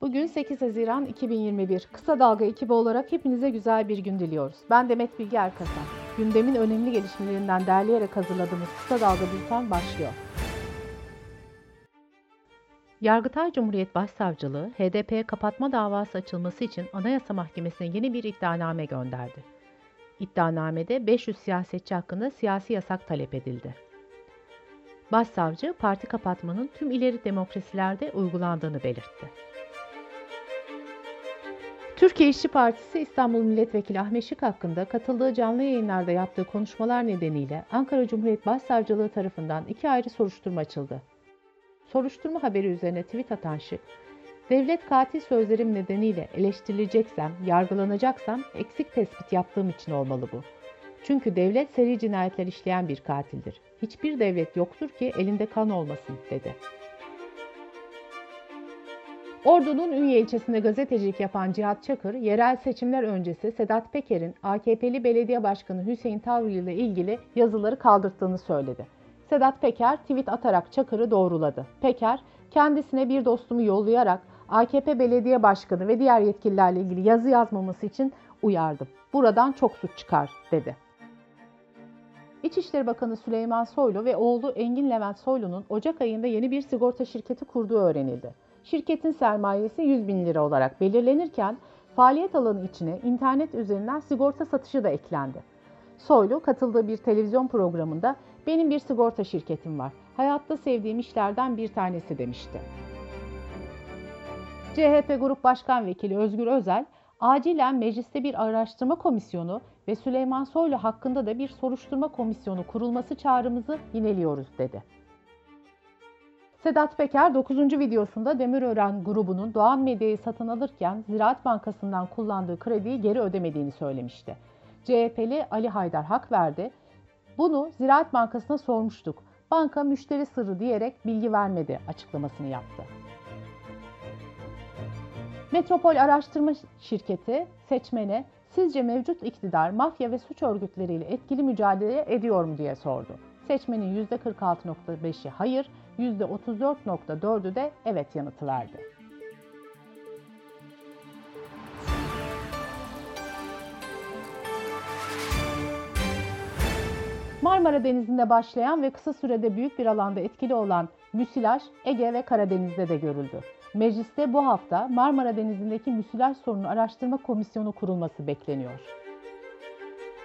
Bugün 8 Haziran 2021. Kısa Dalga ekibi olarak hepinize güzel bir gün diliyoruz. Ben Demet Bilge Erkasan. Gündemin önemli gelişmelerinden derleyerek hazırladığımız Kısa Dalga Bülten başlıyor. Yargıtay Cumhuriyet Başsavcılığı, HDP'ye kapatma davası açılması için Anayasa Mahkemesi'ne yeni bir iddianame gönderdi. İddianamede 500 siyasetçi hakkında siyasi yasak talep edildi. Başsavcı, parti kapatmanın tüm ileri demokrasilerde uygulandığını belirtti. Türkiye İşçi Partisi İstanbul Milletvekili Ahmet Şık hakkında katıldığı canlı yayınlarda yaptığı konuşmalar nedeniyle Ankara Cumhuriyet Başsavcılığı tarafından iki ayrı soruşturma açıldı. Soruşturma haberi üzerine tweet atan Şık, devlet katil sözlerim nedeniyle eleştirileceksem, yargılanacaksam eksik tespit yaptığım için olmalı bu. Çünkü devlet seri cinayetler işleyen bir katildir. Hiçbir devlet yoktur ki elinde kan olmasın, dedi. Ordu'nun Ünye ilçesinde gazetecilik yapan Cihat Çakır, yerel seçimler öncesi Sedat Peker'in AKP'li belediye başkanı Hüseyin Tavri ile ilgili yazıları kaldırttığını söyledi. Sedat Peker tweet atarak Çakır'ı doğruladı. Peker, kendisine bir dostumu yollayarak AKP belediye başkanı ve diğer yetkililerle ilgili yazı yazmaması için uyardım. Buradan çok suç çıkar, dedi. İçişleri Bakanı Süleyman Soylu ve oğlu Engin Levent Soylu'nun Ocak ayında yeni bir sigorta şirketi kurduğu öğrenildi. Şirketin sermayesi 100 bin lira olarak belirlenirken faaliyet alanı içine internet üzerinden sigorta satışı da eklendi. Soylu katıldığı bir televizyon programında benim bir sigorta şirketim var. Hayatta sevdiğim işlerden bir tanesi demişti. CHP Grup Başkan Vekili Özgür Özel, acilen mecliste bir araştırma komisyonu ve Süleyman Soylu hakkında da bir soruşturma komisyonu kurulması çağrımızı yineliyoruz dedi. Sedat Peker 9. videosunda Demirören grubunun Doğan Medya'yı satın alırken Ziraat Bankası'ndan kullandığı krediyi geri ödemediğini söylemişti. CHP'li Ali Haydar hak verdi. Bunu Ziraat Bankası'na sormuştuk. Banka müşteri sırrı diyerek bilgi vermedi açıklamasını yaptı. Metropol Araştırma Şirketi seçmene sizce mevcut iktidar mafya ve suç örgütleriyle etkili mücadele ediyor mu diye sordu. Seçmenin %46.5'i hayır, %34.4'ü de evet yanıtı verdi. Marmara Denizi'nde başlayan ve kısa sürede büyük bir alanda etkili olan müsilaj Ege ve Karadeniz'de de görüldü. Mecliste bu hafta Marmara Denizi'ndeki müsilaj sorunu araştırma komisyonu kurulması bekleniyor.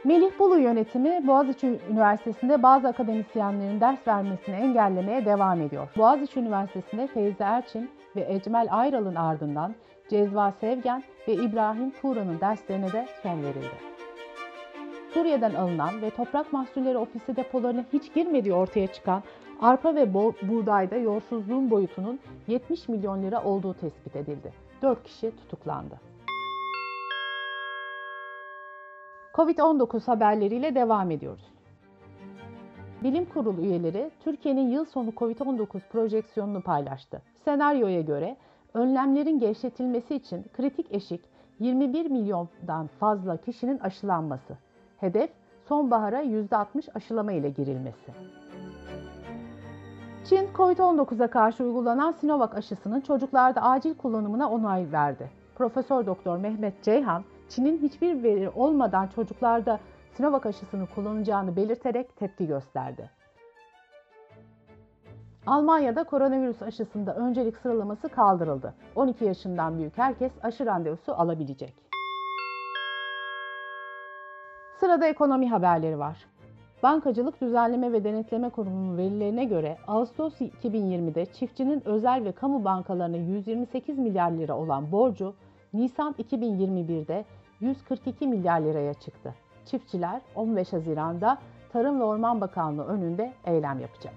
Melih Bulu yönetimi Boğaziçi Üniversitesi'nde bazı akademisyenlerin ders vermesini engellemeye devam ediyor. Boğaziçi Üniversitesi'nde Feyzi Erçin ve Ecmel Ayral'ın ardından Cezva Sevgen ve İbrahim Tuğra'nın derslerine de son verildi. Suriye'den alınan ve Toprak Mahsulleri Ofisi depolarına hiç girmediği ortaya çıkan arpa ve buğdayda yolsuzluğun boyutunun 70 milyon lira olduğu tespit edildi. 4 kişi tutuklandı. Covid-19 haberleriyle devam ediyoruz. Bilim Kurulu üyeleri Türkiye'nin yıl sonu Covid-19 projeksiyonunu paylaştı. Senaryoya göre önlemlerin gevşetilmesi için kritik eşik 21 milyondan fazla kişinin aşılanması. Hedef sonbahara %60 aşılama ile girilmesi. Çin, COVID-19'a karşı uygulanan Sinovac aşısının çocuklarda acil kullanımına onay verdi. Profesör Doktor Mehmet Ceyhan, Çin'in hiçbir veri olmadan çocuklarda Sinovac aşısını kullanacağını belirterek tepki gösterdi. Almanya'da koronavirüs aşısında öncelik sıralaması kaldırıldı. 12 yaşından büyük herkes aşı randevusu alabilecek. Sırada ekonomi haberleri var. Bankacılık Düzenleme ve Denetleme Kurumu'nun verilerine göre Ağustos 2020'de çiftçinin özel ve kamu bankalarına 128 milyar lira olan borcu Nisan 2021'de 142 milyar liraya çıktı. Çiftçiler 15 Haziran'da Tarım ve Orman Bakanlığı önünde eylem yapacak.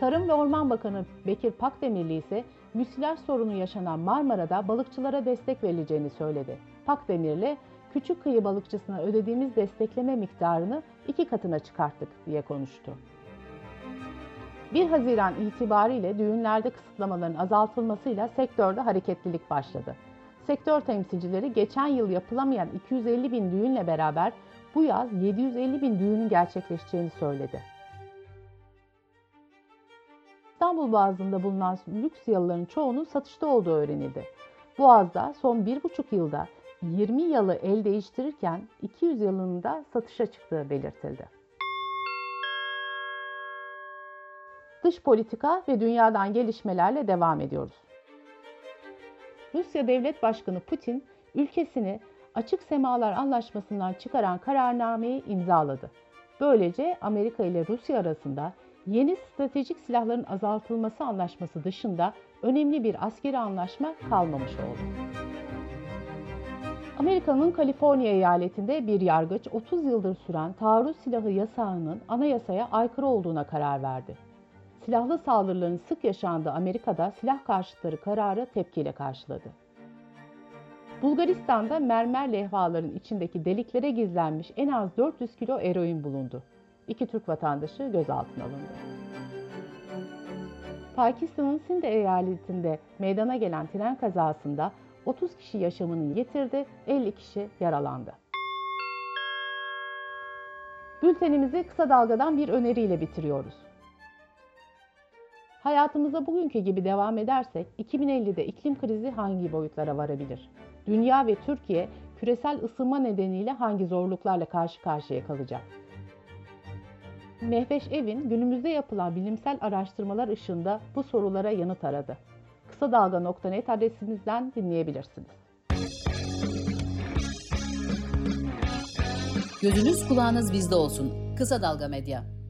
Tarım ve Orman Bakanı Bekir Pakdemirli ise müsilaj sorunu yaşanan Marmara'da balıkçılara destek verileceğini söyledi. Pakdemirli, küçük kıyı balıkçısına ödediğimiz destekleme miktarını iki katına çıkarttık diye konuştu. 1 Haziran itibariyle düğünlerde kısıtlamaların azaltılmasıyla sektörde hareketlilik başladı. Sektör temsilcileri geçen yıl yapılamayan 250 bin düğünle beraber bu yaz 750 bin düğünün gerçekleşeceğini söyledi. İstanbul Boğazı'nda bulunan lüks yalıların çoğunun satışta olduğu öğrenildi. Boğaz'da son 1,5 yılda 20 yalı el değiştirirken 200 yılının da satışa çıktığı belirtildi. Dış politika ve dünyadan gelişmelerle devam ediyoruz. Rusya Devlet Başkanı Putin, ülkesini Açık Semalar Anlaşması'ndan çıkaran kararnameyi imzaladı. Böylece Amerika ile Rusya arasında yeni stratejik silahların azaltılması anlaşması dışında önemli bir askeri anlaşma kalmamış oldu. Amerika'nın Kaliforniya eyaletinde bir yargıç 30 yıldır süren taarruz silahı yasağının anayasaya aykırı olduğuna karar verdi. Silahlı saldırıların sık yaşandığı Amerika'da silah karşıtları kararı tepkiyle karşıladı. Bulgaristan'da mermer levhaların içindeki deliklere gizlenmiş en az 400 kilo eroin bulundu. İki Türk vatandaşı gözaltına alındı. Pakistan'ın Sinde eyaletinde meydana gelen tren kazasında 30 kişi yaşamını yitirdi, 50 kişi yaralandı. Bültenimizi kısa dalgadan bir öneriyle bitiriyoruz. Hayatımıza bugünkü gibi devam edersek 2050'de iklim krizi hangi boyutlara varabilir? Dünya ve Türkiye küresel ısınma nedeniyle hangi zorluklarla karşı karşıya kalacak? Mehveş Evin günümüzde yapılan bilimsel araştırmalar ışığında bu sorulara yanıt aradı. Kısa Dalga.net adresimizden dinleyebilirsiniz. Gözünüz kulağınız bizde olsun. Kısa Dalga Medya.